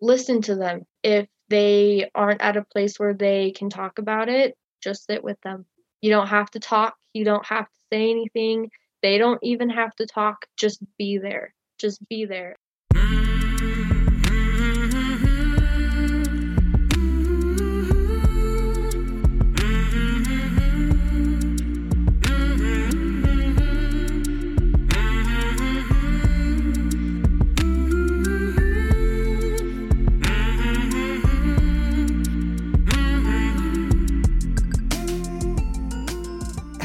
listen to them. If they aren't at a place where they can talk about it, just sit with them. You don't have to talk, you don't have to say anything. They don't even have to talk, just be there. Just be there.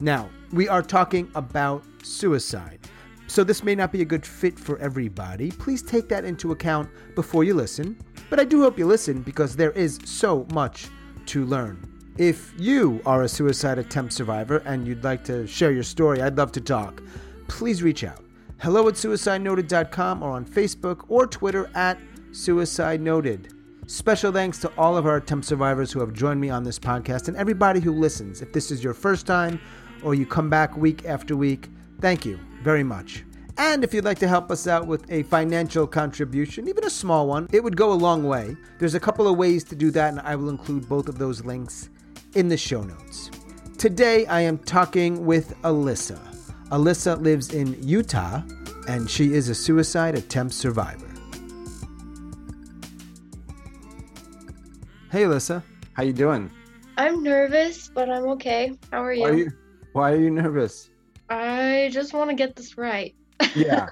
Now, we are talking about suicide. So, this may not be a good fit for everybody. Please take that into account before you listen. But I do hope you listen because there is so much to learn. If you are a suicide attempt survivor and you'd like to share your story, I'd love to talk. Please reach out. Hello at suicidenoted.com or on Facebook or Twitter at Suicide Noted. Special thanks to all of our attempt survivors who have joined me on this podcast and everybody who listens. If this is your first time or you come back week after week, thank you very much. And if you'd like to help us out with a financial contribution, even a small one, it would go a long way. There's a couple of ways to do that, and I will include both of those links in the show notes. Today, I am talking with Alyssa. Alyssa lives in Utah, and she is a suicide attempt survivor. Hey, Alyssa. How you doing? I'm nervous, but I'm okay. How are you? Are you, why are you nervous? I just want to get this right. Yeah.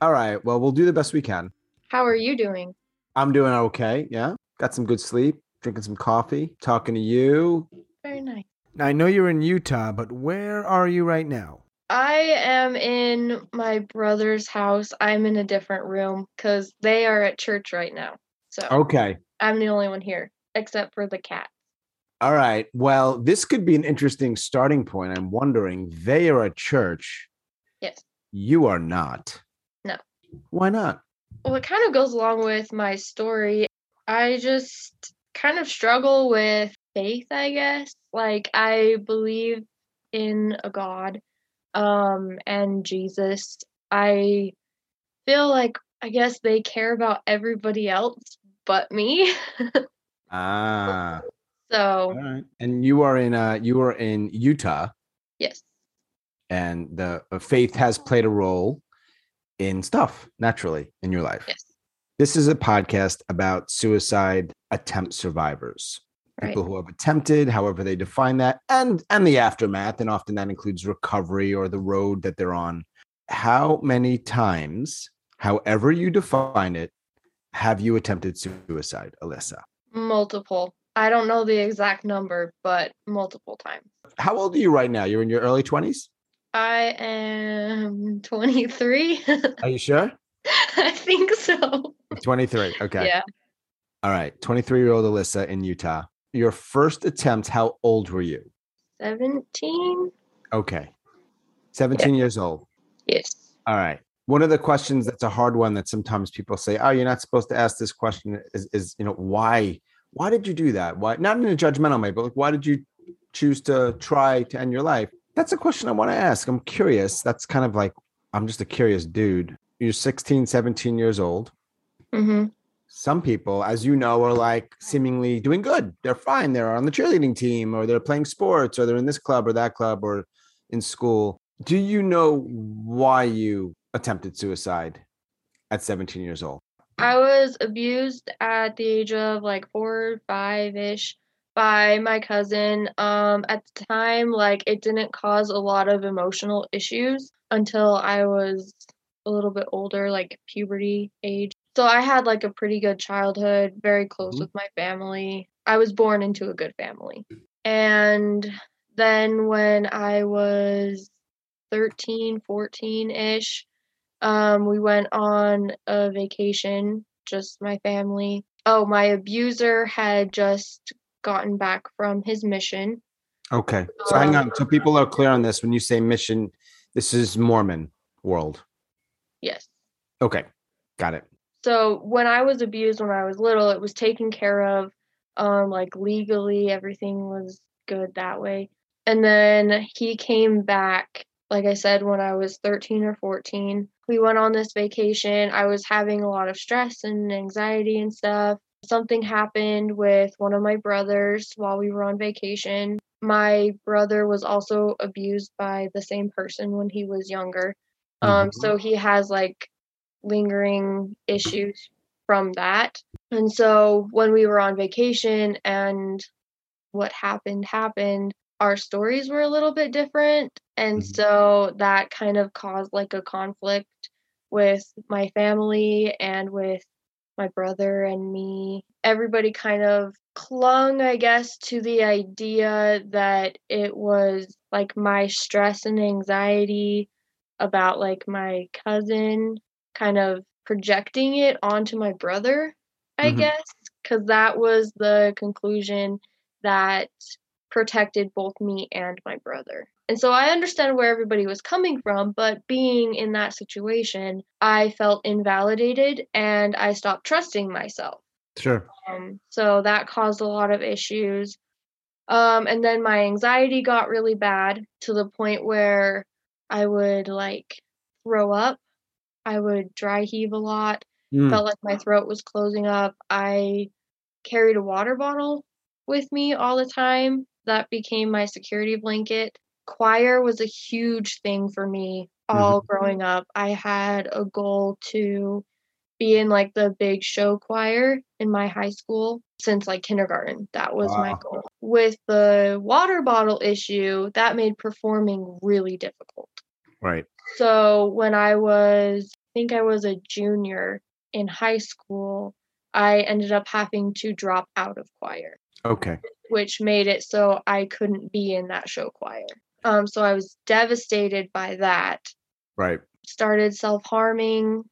All right. Well, we'll do the best we can. How are you doing? I'm doing okay. Yeah. Got some good sleep, drinking some coffee, talking to you. Very nice. Now, I know you're in Utah, but where are you right now? I am in my brother's house. I'm in a different room because they are at church right now. So Okay. I'm the only one here, except for the cat. All right. Well, this could be an interesting starting point. I'm wondering, they are a church. Yes. You are not. No. Why not? Well, it kind of goes along with my story. I just kind of struggle with faith, I guess. Like I believe in a God um and Jesus. I feel like I guess they care about everybody else but me. Ah. So, right. And you are in uh you are in Utah yes. and the uh, faith has played a role in stuff naturally in your life. Yes. This is a podcast about suicide attempt survivors. Right. People who have attempted, however they define that, and and the aftermath, and often that includes recovery or the road that they're on. How many times, however you define it, have you attempted suicide, Alyssa? Multiple. I don't know the exact number, but multiple times. How old are you right now? You're in your early 20s? I am 23. Are you sure? I think so. 23. Okay. Yeah. All right. 23 year old Alyssa in Utah. Your first attempt, how old were you? 17? Okay. 17 years old. Yes. All right. One of the questions that's a hard one that sometimes people say, "Oh, you're not supposed to ask this question." Is, is you know why? Why did you do that? Why? Not in a judgmental way, but like, why did you choose to try to end your life? That's a question I want to ask. I'm curious. That's kind of like I'm just a curious dude. You're 16, 17 years old. Mm-hmm. Some people, as you know, are like seemingly doing good. They're fine. They're on the cheerleading team, or they're playing sports, or they're in this club or that club, or in school. Do you know why you attempted suicide at 17 years old? I was abused at the age of like four, five ish by my cousin. Um, at the time, like it didn't cause a lot of emotional issues until I was a little bit older, like puberty age. So I had like a pretty good childhood, very close Mhm. with my family. I was born into a good family. And then when I was 13, 14 ish, um, we went on a vacation, just my family, oh, my abuser had just gotten back from his mission. Okay. So hang Um, on. So people are clear on this. When you say mission, this is Mormon world. Yes. Okay. Got it. So when I was abused when I was little, it was taken care of, um, like legally, everything was good that way. And then he came back, like I said, when I was 13 or 14. We went on this vacation. I was having a lot of stress and anxiety and stuff. Something happened with one of my brothers while we were on vacation. My brother was also abused by the same person when he was younger. Um, Mhm. so he has like lingering issues from that. And so when we were on vacation and what happened happened, our stories were a little bit different. And Mhm. so that kind of caused like a conflict with my family and with my brother and me. Everybody kind of clung, I guess, to the idea that it was like my stress and anxiety about like my cousin kind of projecting it onto my brother, I Mhm. guess, because that was the conclusion that protected both me and my brother. And so I understand where everybody was coming from, but being in that situation, I felt invalidated and I stopped trusting myself. Sure. Um, so that caused a lot of issues. Um, and then my anxiety got really bad to the point where I would like throw up. I would dry heave a lot. Mm. Felt like my throat was closing up. I carried a water bottle with me all the time. That became my security blanket. Choir was a huge thing for me mm-hmm. all growing up. I had a goal to be in like the big show choir in my high school since like kindergarten. That was my goal. With the water bottle issue, that made performing really difficult. Right. So when I was, I think I was a junior in high school, I ended up having to drop out of choir, Okay. which made it so I couldn't be in that show choir. Um, so I was devastated by that. Right. Started self harming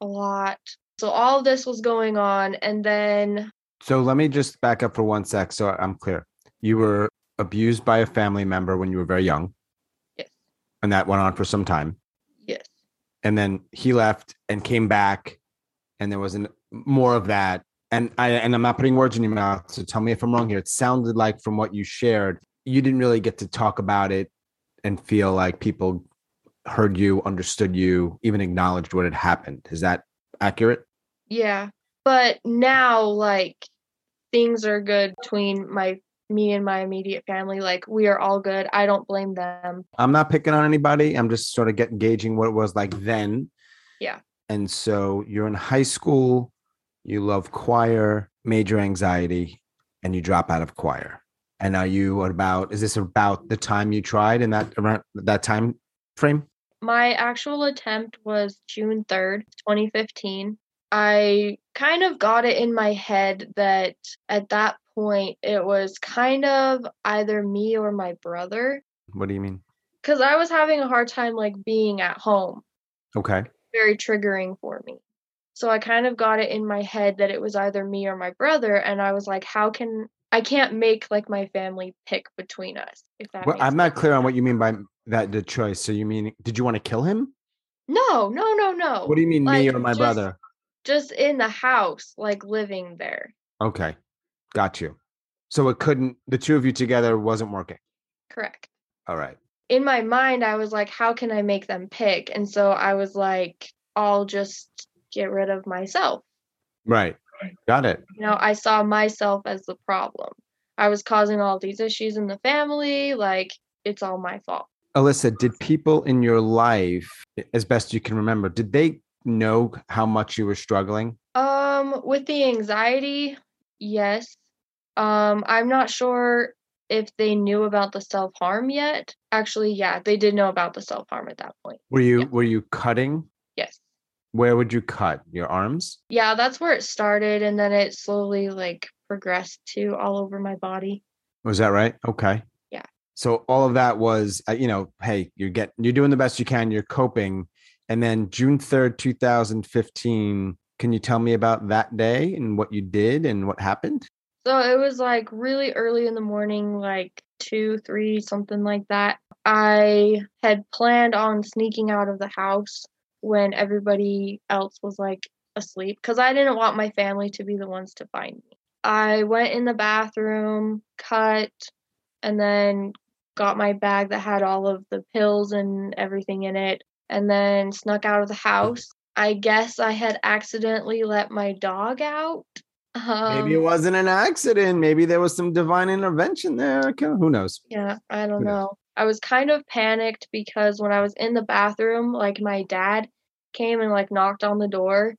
a lot. So all this was going on, and then So let me just back up for one sec so I'm clear. You were abused by a family member when you were very young, yes, and that went on for some time. yes, And then he left and came back, and there was an, more of that. And I and I'm not putting words in your mouth, so tell me if I'm wrong here. It sounded like from what you shared, you didn't really get to talk about it and feel like people heard you, understood you, even acknowledged what had happened. Is that accurate? yeah. But now, like, things are good between my me and my immediate family. Like, we are all good. I don't blame them. I'm not picking on anybody. I'm just sort of getting gauging what it was like then. Yeah. And so you're in high school, you love choir, major anxiety, and you drop out of choir. And are you about is this about the time you tried in that around that time frame? My actual attempt was June 3rd, 2015. I kind of got it in my head that at that point it was kind of either me or my brother What do you mean? because I was having a hard time like being at home, Okay. very triggering for me. So I kind of got it in my head that it was either me or my brother, and I was like, how can I can't make like my family pick between us if that Well, I'm not clear on what you mean by that the choice. So you mean did you want to kill him? No, no, no, no. What do you mean me or my just- brother? Just in the house, like living there. Okay. Got you. So it couldn't the two of you together wasn't working. Correct. All right. in my mind I was like, how can I make them pick? And so I was like, I'll just get rid of myself. Right. Got it. You know, I saw myself as the problem. I was causing all these issues in the family, like it's all my fault. Alyssa, did people in your life, as best you can remember, did they know how much you were struggling? Um with the anxiety, yes. Um I'm not sure if they knew about the self-harm yet. Actually, yeah, they did know about the self-harm at that point. Were you Yeah. were you cutting? Where would you cut? Your arms? Yeah, that's where it started and then it slowly like progressed to all over my body. Was that right? Okay. Yeah. So all of that was, uh, you know, hey, you're getting, you're doing the best you can, you're coping, and then June third, two thousand fifteen Can you tell me about that day and what you did and what happened? So it was like really early in the morning, like two, three, something like that. I had planned on sneaking out of the house when everybody else was like asleep because I didn't want my family to be the ones to find me. I went in the bathroom, cut, and then got my bag that had all of the pills and everything in it, and then snuck out of the house. I guess I had accidentally let my dog out. Um, Maybe it wasn't an accident. Maybe there was some divine intervention there. Who knows? Yeah, I don't Who knows? I was kind of panicked because when I was in the bathroom, like my dad came and like knocked on the door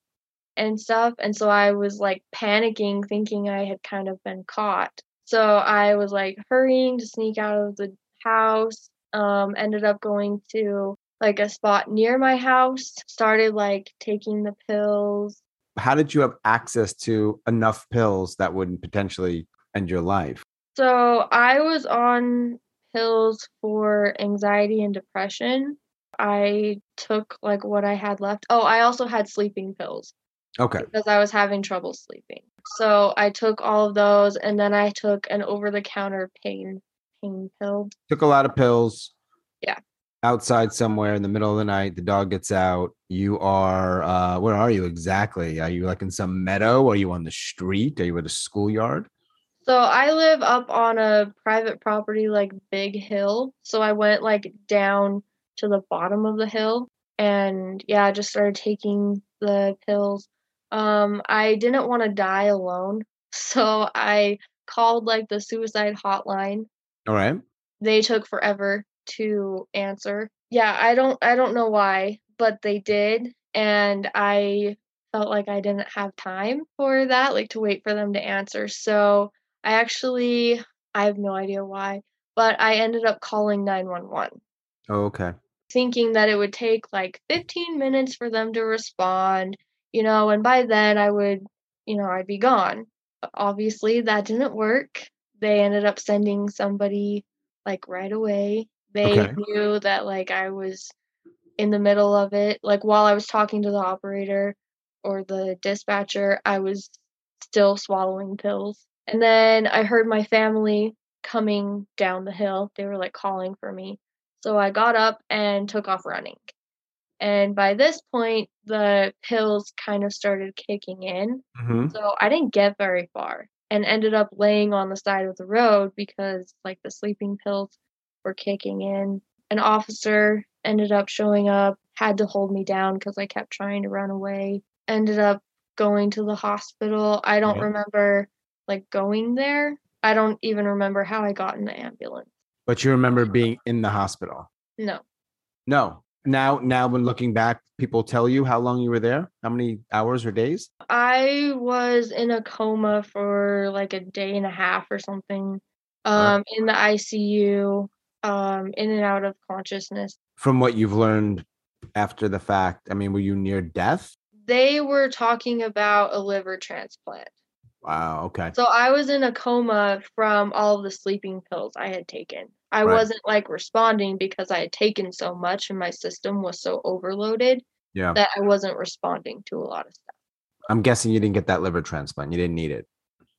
and stuff. And so I was like panicking, thinking I had kind of been caught. So I was like hurrying to sneak out of the house. Um, ended up going to like a spot near my house, started like taking the pills. How did you have access to enough pills that would potentially end your life? So I was on pills for anxiety and depression. I took like what I had left. Oh, I also had sleeping pills Okay. because I was having trouble sleeping. So I took all of those and then I took an over the counter pain pain pill. Took a lot of pills. Yeah. Outside somewhere in the middle of the night, the dog gets out. You are uh where are you exactly? Are you like in some meadow? Are you on the street? Are you at a schoolyard? So I live up on a private property like big hill. So I went like down to the bottom of the hill and yeah, I just started taking the pills. Um I didn't want to die alone. So I called like the suicide hotline. All right. They took forever to answer. Yeah, I don't I don't know why, but they did and I felt like I didn't have time for that, like to wait for them to answer. So I actually I have no idea why, but I ended up calling 911 Oh, okay. thinking that it would take like 15 minutes for them to respond, you know, and by then I would, you know, I'd be gone. But obviously that didn't work. They ended up sending somebody like right away. They Okay. knew that like I was in the middle of it. Like while I was talking to the operator or the dispatcher, I was still swallowing pills. And then I heard my family coming down the hill. They were like calling for me. So I got up and took off running. And by this point, the pills kind of started kicking in. hmm So I didn't get very far and ended up laying on the side of the road because like the sleeping pills were kicking in. An officer ended up showing up, had to hold me down because I kept trying to run away. Ended up going to the hospital. I don't Yeah. remember like going there. I don't even remember how I got in the ambulance. But you remember being in the hospital. No. No. Now, now when looking back, people tell you how long you were there, how many hours or days. I was in a coma for like a day and a half or something. Um, in the ICU, um, in and out of consciousness. From what you've learned after the fact, I mean, were you near death? They were talking about a liver transplant. Wow. Okay. So I was in a coma from all of the sleeping pills I had taken. I Right. wasn't like responding because I had taken so much and my system was so overloaded Yeah. that I wasn't responding to a lot of stuff. I'm guessing you didn't get that liver transplant. You didn't need it.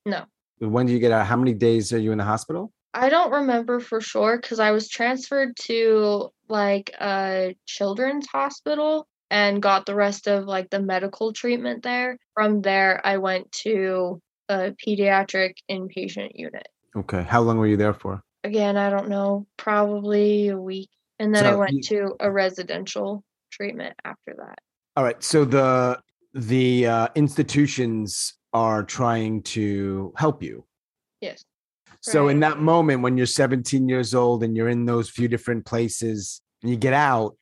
No. When do you get out? How many days are you in the hospital? I don't remember for sure because I was transferred to like a children's hospital and got the rest of like the medical treatment there. From there, I went to a pediatric inpatient unit. Okay. How long were you there for? Again, I don't know, probably a week. And then I went you- to a residential treatment after that. All right. So the the uh, institutions are trying to help you. Yes. So in that moment when you're 17 years old and you're in those few different places and you get out,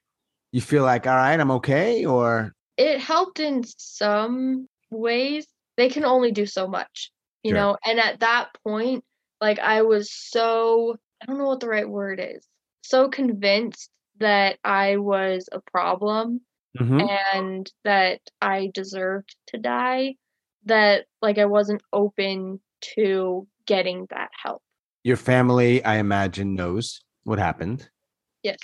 you feel like, all right, I'm okay, or It helped in some ways. They can only do so much, you Sure. know? And at that point, like I was so, I don't know what the right word is, so convinced that I was a problem Mhm. and that I deserved to die that like I wasn't open to getting that help. your family, I imagine, knows what happened. Yes.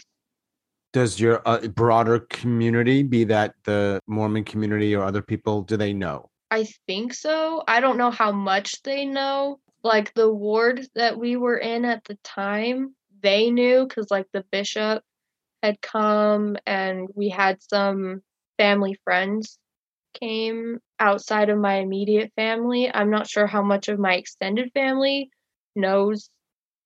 Does your uh, broader community, be that the Mormon community or other people, do they know? I think so. I don't know how much they know. Like the ward that we were in at the time, they knew because like the bishop had come and we had some family friends came outside of my immediate family. I'm not sure how much of my extended family knows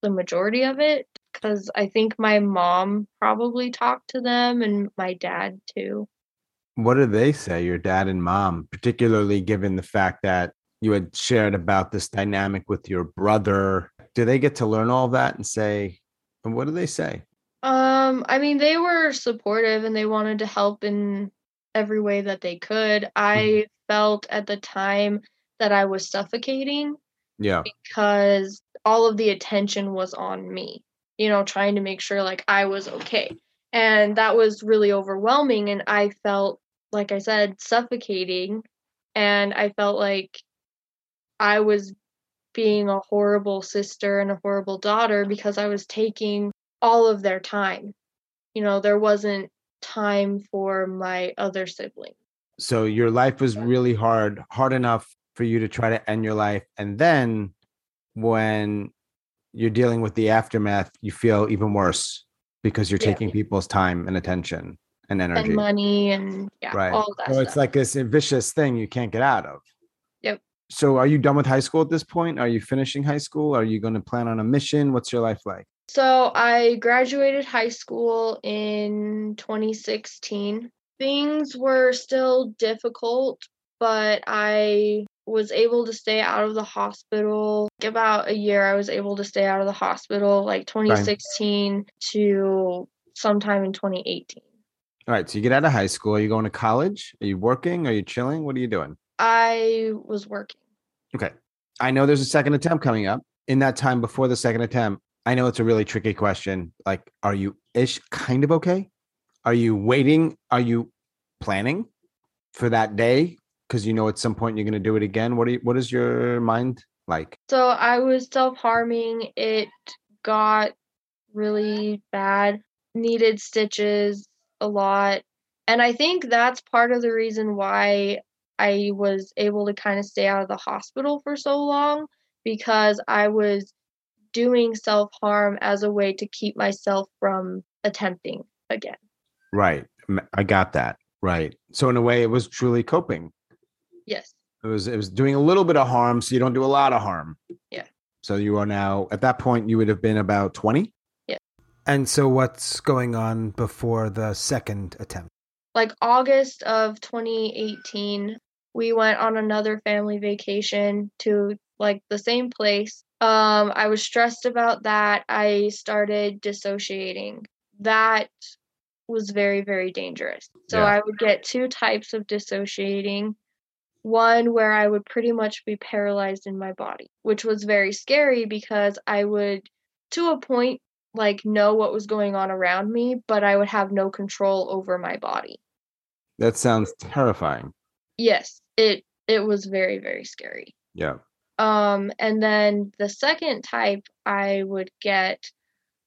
the majority of it because I think my mom probably talked to them and my dad too. What do they say, your dad and mom, particularly given the fact that you had shared about this dynamic with your brother? Do they get to learn all that and say, and what do they say? Um, I mean, they were supportive and they wanted to help in every way that they could. I felt at the time that I was suffocating Yeah. because all of the attention was on me, you know, trying to make sure like I was okay. And that was really overwhelming. And I felt, like I said, suffocating. And I felt like I was being a horrible sister and a horrible daughter because I was taking all of their time. You know, there wasn't time for my other sibling. So your life was really hard, hard enough for you to try to end your life. And then when you're dealing with the aftermath, you feel even worse because you're Yeah. taking people's time and attention and energy. And money and yeah, right. all that so stuff. it's like this vicious thing you can't get out of. Yep. So are you done with high school at this point? Are you finishing high school? Are you going to plan on a mission? What's your life like? So I graduated high school in 2016. Things were still difficult, but I was able to stay out of the hospital. About a year, I was able to stay out of the hospital, like 2016 to sometime in 2018. All right. So you get out of high school. Are you going to college? Are you working? Are you chilling? What are you doing? I was working. Okay. I know there's a second attempt coming up. In that time before the second attempt, I know it's a really tricky question. Like, are you ish kind of okay? Are you waiting? Are you planning for that day? Because you know at some point you're going to do it again. What do you, what is your mind like? So I was self harming. It got really bad, needed stitches a lot. And I think that's part of the reason why I was able to kind of stay out of the hospital for so long because I was doing self harm as a way to keep myself from attempting again. Right. I got that. Right. So in a way, it was truly coping. Yes. It was it was doing a little bit of harm, so you don't do a lot of harm. Yeah. So you are now at that point you would have been about 20? And so what's going on before the second attempt? like August of 2018, we went on another family vacation to like the same place. Um, I was stressed about that. I started dissociating. That was very, very dangerous. So Yeah. I would get two types of dissociating. One where I would pretty much be paralyzed in my body, which was very scary because I would, to a point, like know what was going on around me, but I would have no control over my body. That sounds terrifying. Yes, it it was very very scary. Yeah. Um and then the second type I would get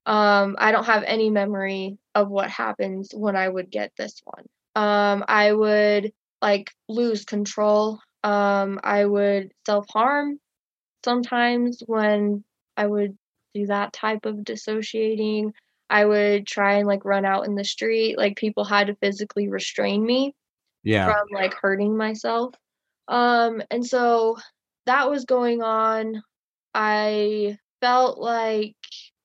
um I don't have any memory of what happens when I would get this one. Um I would like lose control. Um I would self-harm sometimes when I would do that type of dissociating. I would try and like run out in the street. Like people had to physically restrain me Yeah. from like hurting myself. Um, and so that was going on. I felt like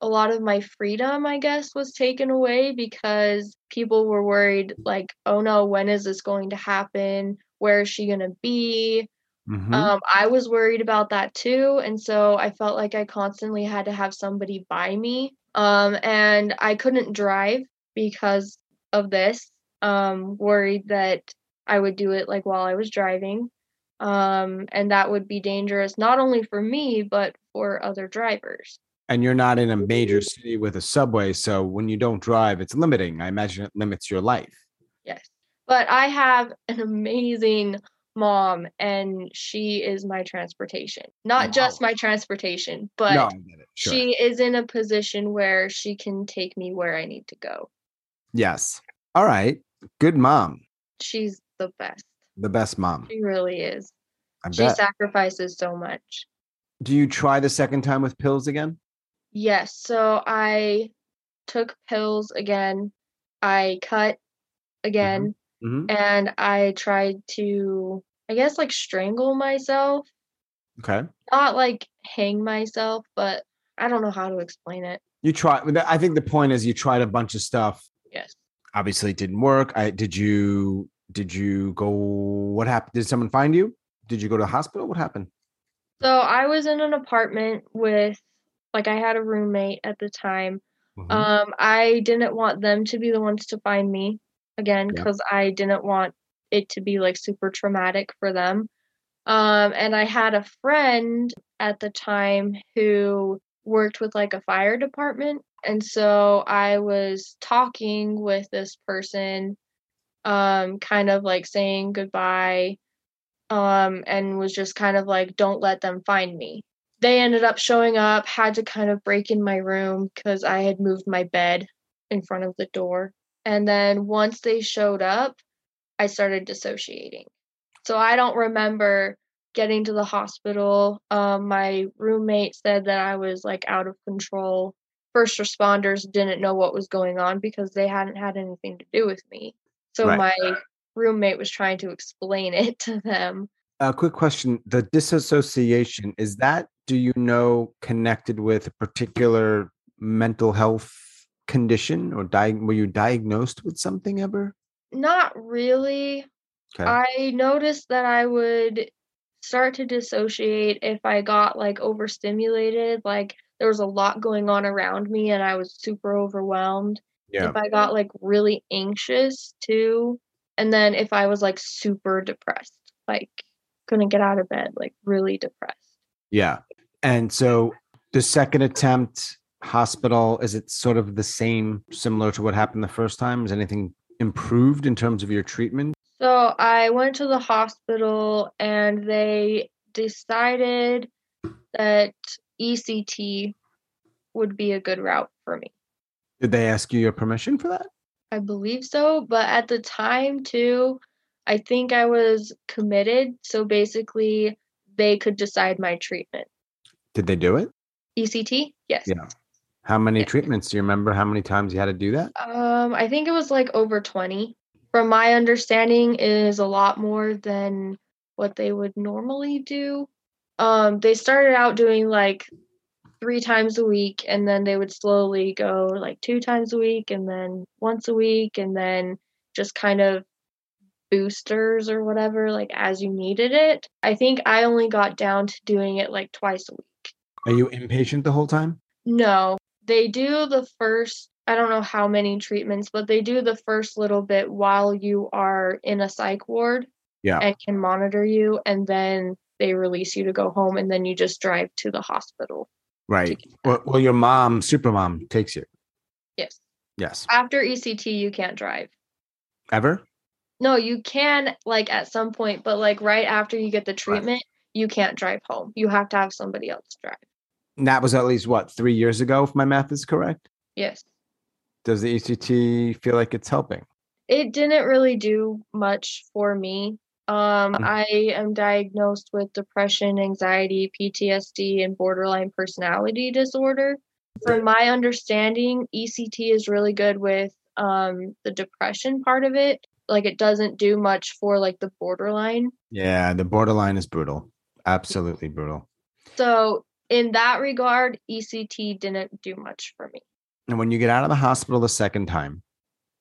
a lot of my freedom, I guess, was taken away because people were worried, like, oh no, when is this going to happen? Where is she going to be? Mhm. Um, I was worried about that too. And so I felt like I constantly had to have somebody by me. Um, and I couldn't drive because of this. Um, worried that I would do it like while I was driving. Um, and that would be dangerous not only for me, but for other drivers. and you're not in a major city with a subway, so when you don't drive, it's limiting. I imagine it limits your life. Yes. But I have an amazing mom, and she is my transportation. Not just my transportation, but no, I get it. Sure. she is in a position where she can take me where I need to go. Yes. All right. Good mom. She's the best. The best mom. She really is. I She bet. sacrifices so much. Do you try the second time with pills again? Yes. So I took pills again. I cut again. hmm And I tried to, I guess, like strangle myself. Okay. Not like hang myself, but I don't know how to explain it. You try. I think the point is you tried a bunch of stuff. Yes. Obviously, it didn't work. I did you did you go? What happened? Did someone find you? Did you go to the hospital? What happened? So I was in an apartment with, like, I had a roommate at the time. Mhm. Um, I didn't want them to be the ones to find me again Yeah. because I didn't want it to be like super traumatic for them. Um, and I had a friend at the time who worked with like a fire department. And so I was talking with this person, um, kind of like saying goodbye, um, and was just kind of like, don't let them find me they ended up showing up, had to kind of break in my room because I had moved my bed in front of the door. And then once they showed up, I started dissociating. So I don't remember getting to the hospital. Um, my roommate said that I was like out of control. First responders didn't know what was going on because they hadn't had anything to do with me. So Right. my roommate was trying to explain it to them. A quick question: The disassociation is that? Do you know connected with a particular mental health condition or di- were you diagnosed with something ever? Not really. Okay. I noticed that I would start to dissociate if I got like overstimulated, like there was a lot going on around me and I was super overwhelmed. yeah. If I got like really anxious too, and then if I was like super depressed, like couldn't get out of bed, like really depressed. Yeah. And so the second attempt, hospital, is it sort of the same, similar to what happened the first time? Is anything improved in terms of your treatment? So I went to the hospital and they decided that ECT would be a good route for me. Did they ask you your permission for that? I believe so, but at the time too, I think I was committed. So basically, they could decide my treatment. Did they do it? ECT? Yes. Yeah. How many treatments? Do you remember how many times you had to do that? Um, I think it was like over 20. From my understanding, is a lot more than what they would normally do. Um, they started out doing like three times a week, and then they would slowly go like two times a week, and then once a week, and then just kind of boosters or whatever, like as you needed it. I think I only got down to doing it like twice a week. Are you inpatient the whole time? No, they do the first, I don't know how many treatments, but they do the first little bit while you are in a psych ward Yeah. and can monitor you. And then they release you to go home and then you just drive to the hospital. Right. Well, well your mom, super mom, takes you. Yes. Yes. After ECT, you can't drive. Ever? No, you can like at some point, but like right after you get the treatment, you can't drive home. You have to have somebody else drive. And that was at least what, three years ago, if my math is correct? Yes. Does the ECT feel like it's helping? it didn't really do much for me. Um, Mhm. I am diagnosed with depression, anxiety, PTSD, and borderline personality disorder. From my understanding, ECT is really good with um, the depression part of it. Like it doesn't do much for like the borderline. Yeah, the borderline is brutal. Absolutely brutal. So in that regard, ECT didn't do much for me. And when you get out of the hospital the second time,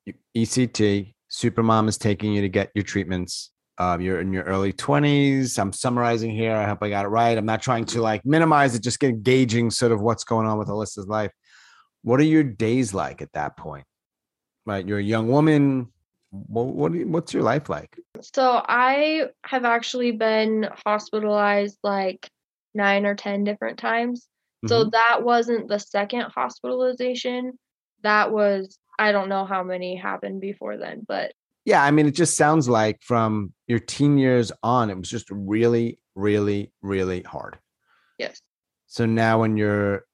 you- ECT, Supermom is taking you to get your treatments. Uh, you're in your early 20s. I'm summarizing here. I hope I got it right. I'm not trying to like minimize it, just gauging sort of what's going on with Alyssa's life. What are your days like at that point? Right. You're a young woman. What, what you- what's your life like? So I have actually been hospitalized like nine or 10 different times. So Mhm. that wasn't the second hospitalization. That was, I don't know how many happened before then, but Yeah, I mean, it just sounds like from your teen years on, it was just really, really, really hard. yes. So now, when you're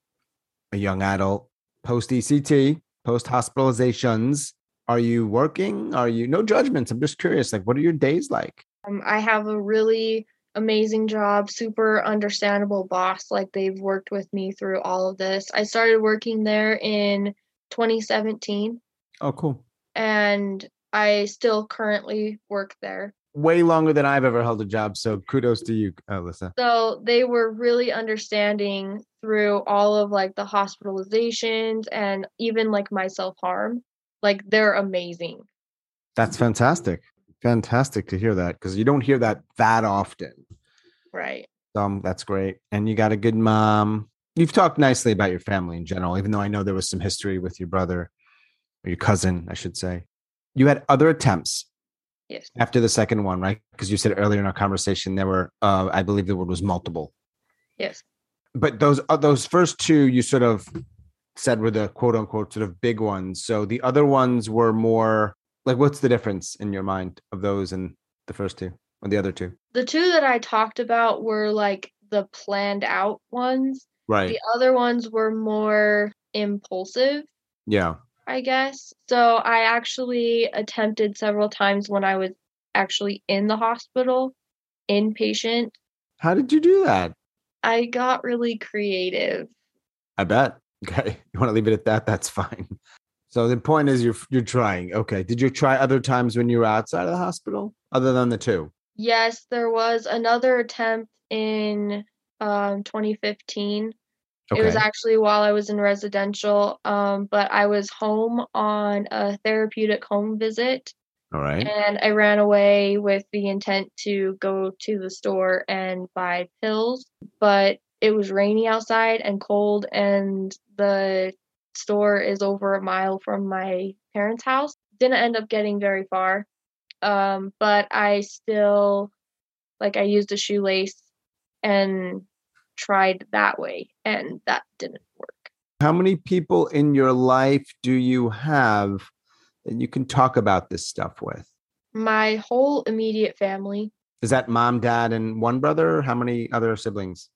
a young adult, post ECT, post hospitalizations, Are you working? Are you no judgments? I'm just curious. Like, what are your days like? Um, I have a really amazing job, super understandable boss. Like they've worked with me through all of this. I started working there in 2017. Oh, cool. And I still currently work there. Way longer than I've ever held a job. So kudos to you, uh, Alyssa. So they were really understanding through all of like the hospitalizations and even like my self harm. Like they're amazing. That's fantastic. Fantastic to hear that because you don't hear that that often. Right. Um, that's great. And you got a good mom. You've talked nicely about your family in general, even though I know there was some history with your brother or your cousin, I should say. You had other attempts. Yes. After the second one, right? Because you said earlier in our conversation there were, uh, I believe the word was multiple. Yes. But those uh, those first two, you sort of said were the quote unquote sort of big ones. So the other ones were more like what's the difference in your mind of those and the first two or the other two? The two that I talked about were like the planned out ones. Right. The other ones were more impulsive, Yeah. I guess. So I actually attempted several times when I was actually in the hospital, inpatient. How did you do that? I got really creative. I bet. Okay. You want to leave it at that? That's fine. So the point is you're you're trying. Okay. Did you try other times when you were outside of the hospital other than the two? Yes, there was another attempt in um, 2015. Okay. It was actually while I was in residential, um, but I was home on a therapeutic home visit All right. and I ran away with the intent to go to the store and buy pills. But it was rainy outside and cold, and the store is over a mile from my parents' house. Didn't end up getting very far, um, but I still, like, I used a shoelace and tried that way, and that didn't work. How many people in your life do you have that you can talk about this stuff with? My whole immediate family. Is that mom, dad, and one brother? How many other siblings?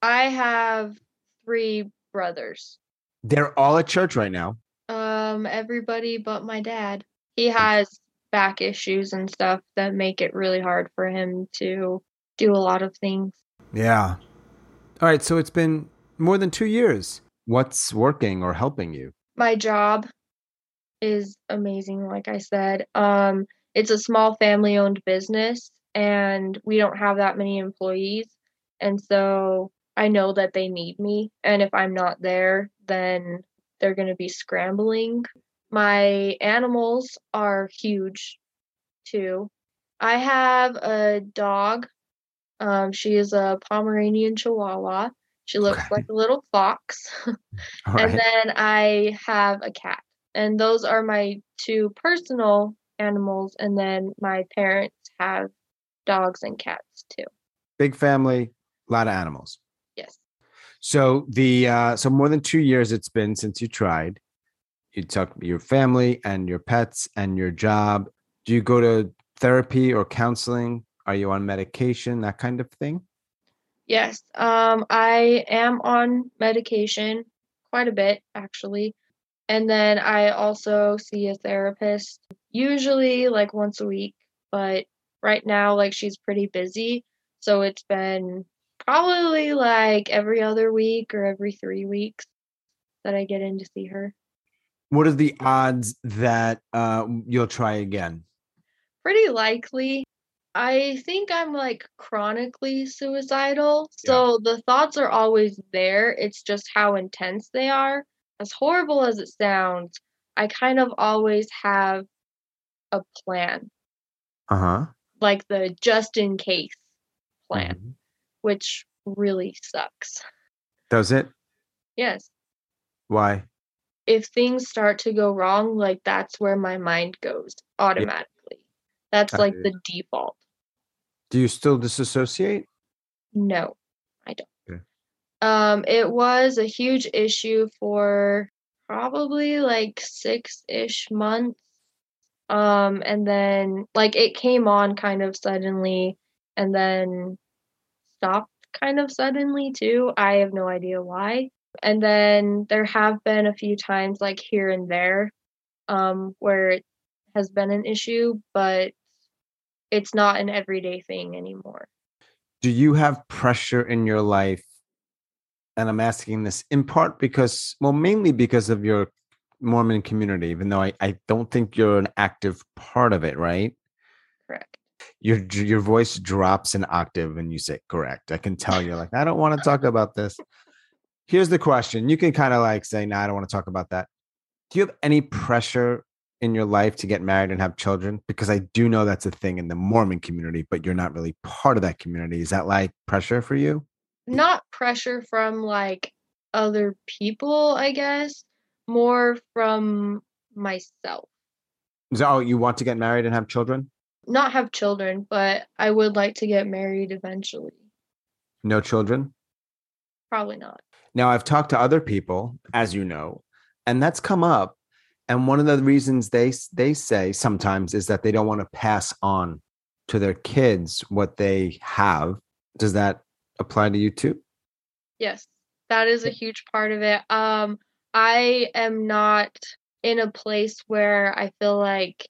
I have three brothers. They're all at church right now. Um, everybody but my dad. He has back issues and stuff that make it really hard for him to do a lot of things. Yeah. All right. So it's been more than two years. What's working or helping you? My job is amazing, like I said. Um, it's a small family owned business and we don't have that many employees. And so I know that they need me. And if I'm not there, then they're going to be scrambling. My animals are huge too. I have a dog. Um, she is a Pomeranian Chihuahua. She looks Okay. like a little fox. And right. then I have a cat. And those are my two personal animals. And then my parents have dogs and cats too. Big family, a lot of animals. Yes. So the uh, so more than two years it's been since you tried. You took your family and your pets and your job. Do you go to therapy or counseling? Are you on medication? That kind of thing. Yes. Um, I am on medication quite a bit, actually. And then I also see a therapist, usually like once a week. But right now, like she's pretty busy. So it's been probably like every other week or every three weeks that I get in to see her. What are the odds that uh, you'll try again? Pretty likely. I think I'm like chronically suicidal. So the thoughts are always there. It's just how intense they are. As horrible as it sounds, I kind of always have a plan, Uh huh. like the just in case plan, Mm-hmm. which really sucks. Does it? Yes. Why? If things start to go wrong, like that's where my mind goes automatically. That's I like the default. Do you still disassociate? No, I don't. Okay. Um, it was a huge issue for probably like six-ish months. Um, and then like it came on kind of suddenly and then stopped kind of suddenly too. I have no idea why. And then there have been a few times like here and there um where it has been an issue, but it's not an everyday thing anymore. Do you have pressure in your life? And I'm asking this in part because, well, mainly because of your Mormon community, even though I, I don't think you're an active part of it, right? Correct. Your your voice drops an octave when you say correct. I can tell you're like, I don't want to talk about this. Here's the question. You can kind of like say, no, nah, I don't want to talk about that. Do you have any pressure in your life to get married and have children? Because I do know that's a thing in the Mormon community, but you're not really part of that community. Is that like pressure for you? Not pressure from like other people, I guess, more from myself. So, oh, you want to get married and have children? Not have children, but I would like to get married eventually. No children? Probably not. Now, I've talked to other people, as you know, and that's come up and one of the reasons they they say sometimes is that they don't want to pass on to their kids what they have. Does that apply to you too? Yes that is a huge part of it. Um i am not in a place where i feel like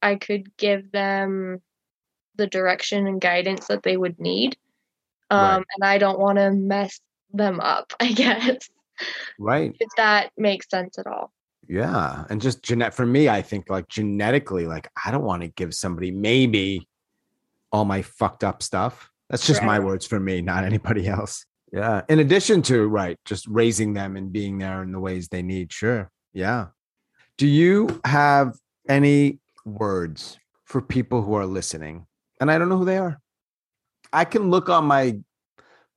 i could give them the direction and guidance that they would need um right. and i don't want to mess them up i guess right if that makes sense at all yeah. And just genet for me, I think like genetically, like I don't want to give somebody maybe all my fucked up stuff. That's just right. my words for me, not anybody else. Yeah. In addition to, right, just raising them and being there in the ways they need. Sure. Yeah. Do you have any words for people who are listening? And I don't know who they are. I can look on my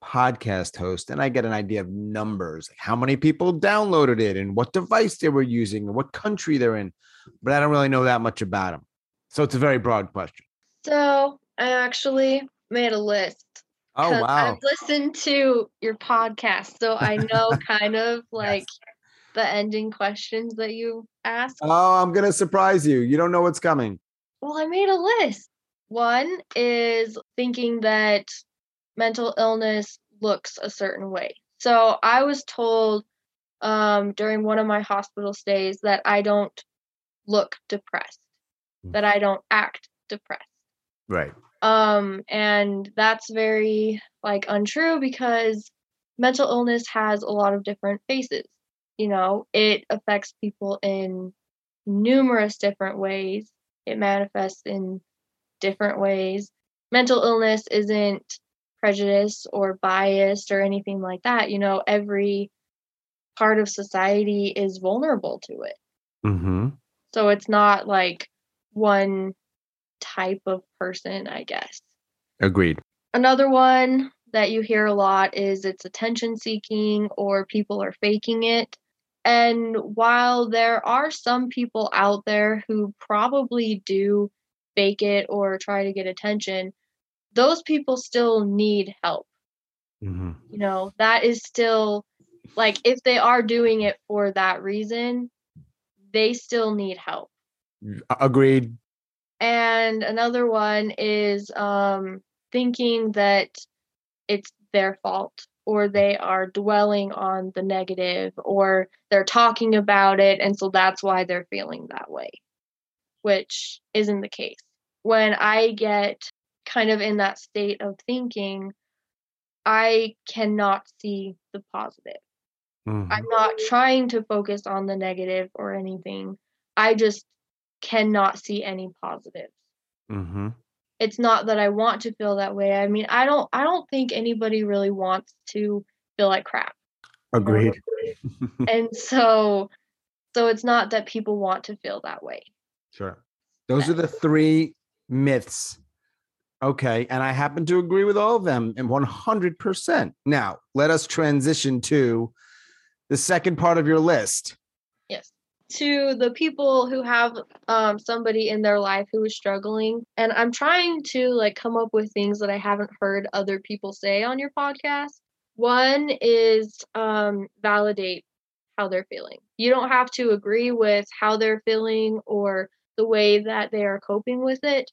podcast host and I get an idea of numbers, like how many people downloaded it and what device they were using and what country they're in, but I don't really know that much about them. So it's a very broad question. So I actually made a list. Oh wow! I've listened to your podcast, so I know kind of like yes. the ending questions that you ask. Oh, I'm gonna surprise you. You don't know what's coming. Well, I made a list. One is thinking that mental illness looks a certain way. So I was told um, during one of my hospital stays that I don't look depressed, mm. that I don't act depressed. Right. Um, and that's very like untrue because mental illness has a lot of different faces. You know, it affects people in numerous different ways. It manifests in different ways. Mental illness isn't prejudice or biased or anything like that. You know, every part of society is vulnerable to it. Mm-hmm. So it's not like one type of person, I guess. Agreed. Another one that you hear a lot is it's attention seeking or people are faking it. And while there are some people out there who probably do fake it or try to get attention, those people still need help. Mm-hmm. You know, that is still like if they are doing it for that reason, they still need help. Agreed. And another one is um, thinking that it's their fault or they are dwelling on the negative or they're talking about it and so that's why they're feeling that way, which isn't the case. When I get kind of in that state of thinking, I cannot see the positive. Mm-hmm. I'm not trying to focus on the negative or anything. I just cannot see any positives. Mm-hmm. It's not that I want to feel that way. I mean, I don't. I don't think anybody really wants to feel like crap. Agreed. and so, so it's not that people want to feel that way. Sure. Those are the three myths Okay. And I happen to agree with all of them and 100%. Now, let us transition to the second part of your list. Yes. To the people who have um, somebody in their life who is struggling. And I'm trying to like come up with things that I haven't heard other people say on your podcast. One is um, validate how they're feeling. You don't have to agree with how they're feeling or the way that they are coping with it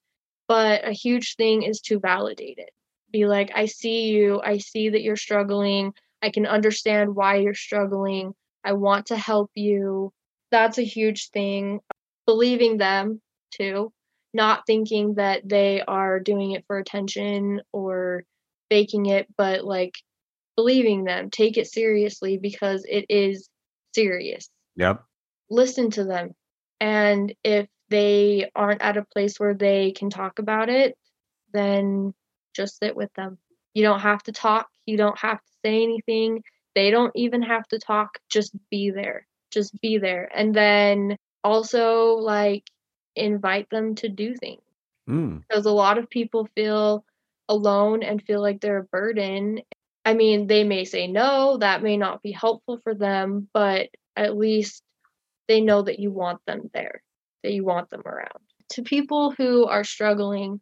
but a huge thing is to validate it. Be like, I see you. I see that you're struggling. I can understand why you're struggling. I want to help you. That's a huge thing. Believing them too, not thinking that they are doing it for attention or faking it, but like believing them, take it seriously because it is serious. Yep. Listen to them. And if they aren't at a place where they can talk about it, then just sit with them. You don't have to talk, you don't have to say anything. They don't even have to talk, just be there. Just be there. And then also like invite them to do things. Mm. Because a lot of people feel alone and feel like they're a burden. I mean, they may say no, that may not be helpful for them, but at least they know that you want them there, that you want them around. To people who are struggling,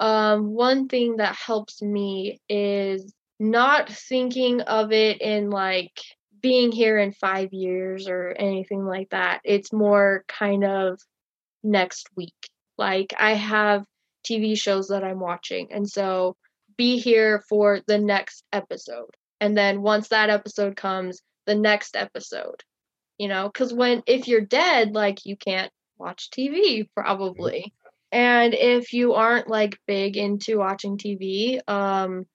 um, one thing that helps me is not thinking of it in like being here in five years or anything like that. It's more kind of next week. Like I have TV shows that I'm watching, and so be here for the next episode. And then once that episode comes, the next episode. You know, because when if you're dead, like you can't watch TV probably. And if you aren't like big into watching TV, um,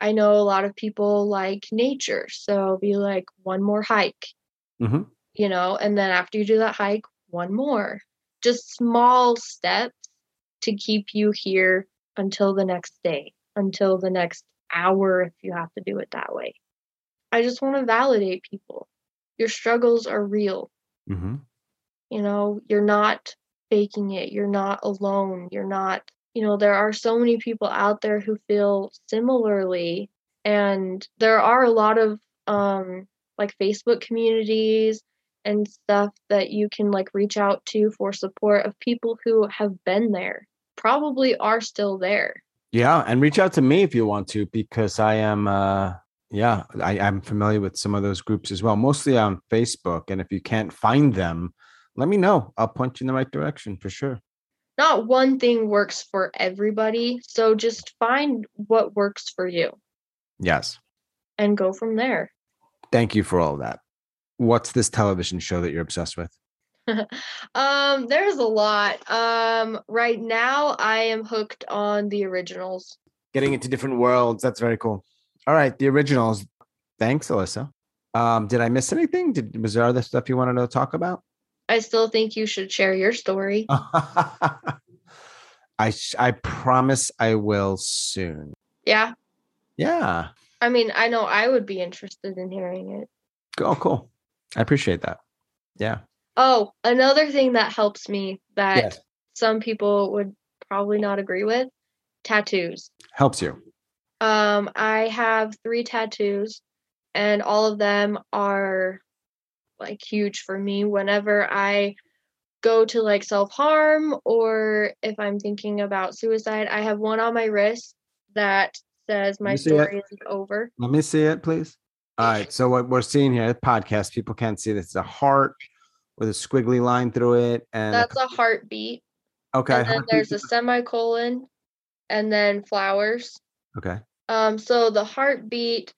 I know a lot of people like nature. So be like one more hike, hmm you know, and then after you do that hike, one more. Just small steps to keep you here until the next day, until the next hour, if you have to do it that way. I just want to validate people. Your struggles are real. hmm You know, you're not faking it. You're not alone. You're not, you know, there are so many people out there who feel similarly. And there are a lot of um like Facebook communities and stuff that you can like reach out to for support of people who have been there, probably are still there. Yeah, and reach out to me if you want to, because I am. uh Yeah, I, I'm familiar with some of those groups as well, mostly on Facebook. And if you can't find them, let me know. I'll point you in the right direction for sure. Not one thing works for everybody, so just find what works for you Yes. and go from there. Thank you for all of that. What's this television show that you're obsessed with? um, there's a lot. Um, right now I am hooked on the originals. Getting into different worlds. That's very cool. All right, the originals. Thanks, Alyssa. Um, did I miss anything? Did was there other stuff you wanted to talk about? I still think you should share your story. I I promise I will soon. Yeah. Yeah. I mean, I know I would be interested in hearing it. Oh, cool. I appreciate that. Yeah. Oh, another thing that helps me that Yes. some people would probably not agree with tattoos. Helps you. Um, I have three tattoos, and all of them are like huge for me. Whenever I go to like self harm or if I'm thinking about suicide, I have one on my wrist that says my me see it. story isn't over. Let me see it, please. All right. So what we're seeing here, the podcast, people can't see this. It's a heart with a squiggly line through it. And That's a heartbeat. Okay. and then heartbeat. there's a semicolon and then flowers. okay. Um, so the heartbeat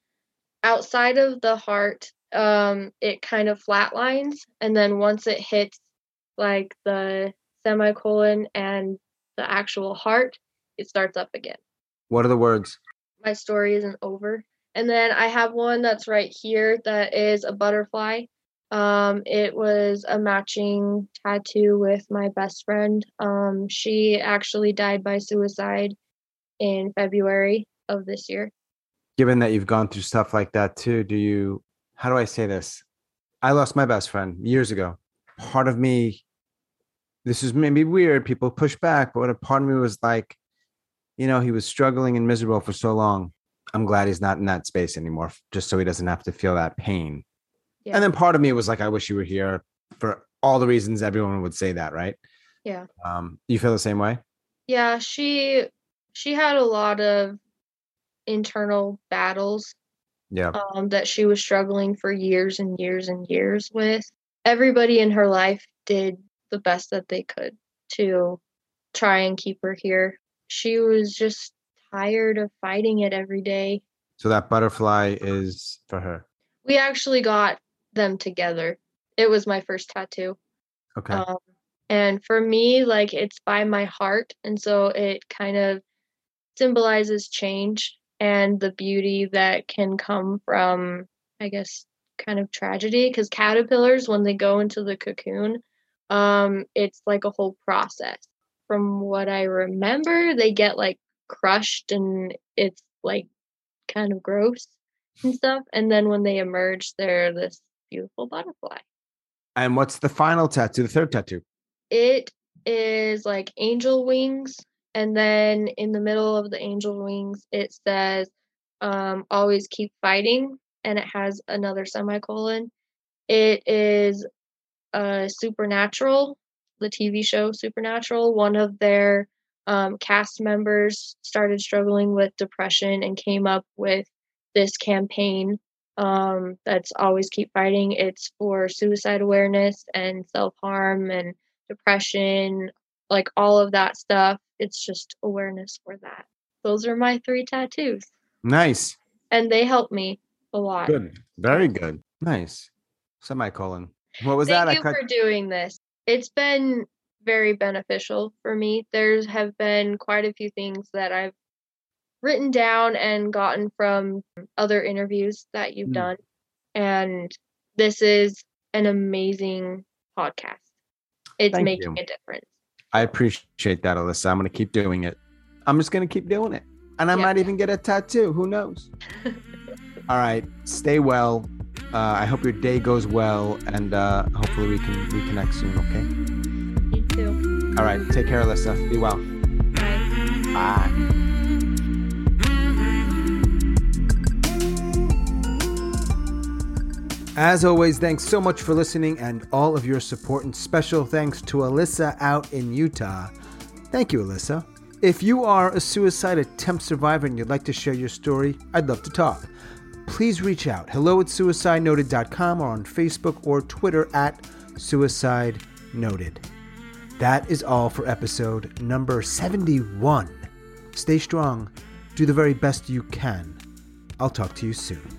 outside of the heart, um, it kind of flatlines, and then once it hits like the semicolon and the actual heart, it starts up again. What are the words? My story isn't over. And then I have one that's right here that is a butterfly. Um, it was a matching tattoo with my best friend. Um, she actually died by suicide in February of this year. Given that you've gone through stuff like that too, do you, how do I say this? I lost my best friend years ago. Part of me, this is maybe weird, people push back, but what a part of me was like, you know, he was struggling and miserable for so long. I'm glad he's not in that space anymore, just so he doesn't have to feel that pain. Yeah. And then part of me was like, I wish you were here for all the reasons everyone would say that, right? Yeah. Um, you feel the same way? Yeah, she she had a lot of internal battles Yeah. um, that she was struggling for years and years and years with. Everybody in her life did the best that they could to try and keep her here. She was just tired of fighting it every day. So that butterfly is for her. We actually got them together. It was my first tattoo. Okay. Um, And for me, like it's by my heart. And so it kind of symbolizes change and the beauty that can come from, I guess, kind of tragedy. Because caterpillars, when they go into the cocoon, um, it's like a whole process. From what I remember, they get like crushed and it's like kind of gross and stuff. And then when they emerge, they're this beautiful butterfly. And what's the final tattoo, the third tattoo? It is like angel wings. And then in the middle of the angel wings, it says, um, always keep fighting. And it has another semicolon. It is uh, Supernatural, the TV show Supernatural. One of their um, cast members started struggling with depression and came up with this campaign um, that's always keep fighting. It's for suicide awareness and self harm and depression, like all of that stuff. It's just awareness for that. Those are my three tattoos. Nice. And they help me a lot. Good. Very good. Nice. Semicolon. What was Thank that? you for doing this. It's been very beneficial for me. There's have been quite a few things that I've written down and gotten from other interviews that you've Mm. done. And this is an amazing podcast. It's Thank making you. a difference. I appreciate that, Alyssa. I'm going to keep doing it. I'm just going to keep doing it. And I Yeah. might even get a tattoo. Who knows? All right. Stay well. Uh, I hope your day goes well. And uh, hopefully we can reconnect soon, okay? You too. All right. Take care, Alyssa. Be well. Bye. Bye. As always, thanks so much for listening and all of your support, and special thanks to Alyssa out in Utah. Thank you, Alyssa. If you are a suicide attempt survivor and you'd like to share your story, I'd love to talk. Please reach out. Hello at suicidenoted.com or on Facebook or Twitter at Suicide Noted. That is all for episode number 71. Stay strong, do the very best you can. I'll talk to you soon.